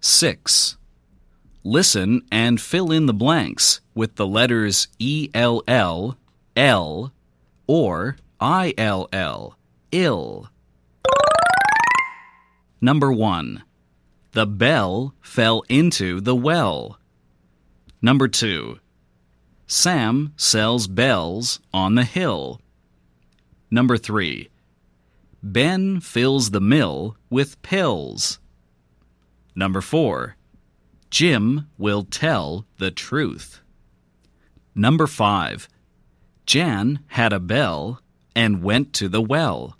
6. Listen and fill in the blanks with the letters ELL, L, or ILL, ill. Number 1. The bell fell into the well. Number 2. Sam sells bells on the hill. Number 3. Ben fills the mill with pills. Number 4. Jim will tell the truth. Number 5. Jan had a bell and went to the well.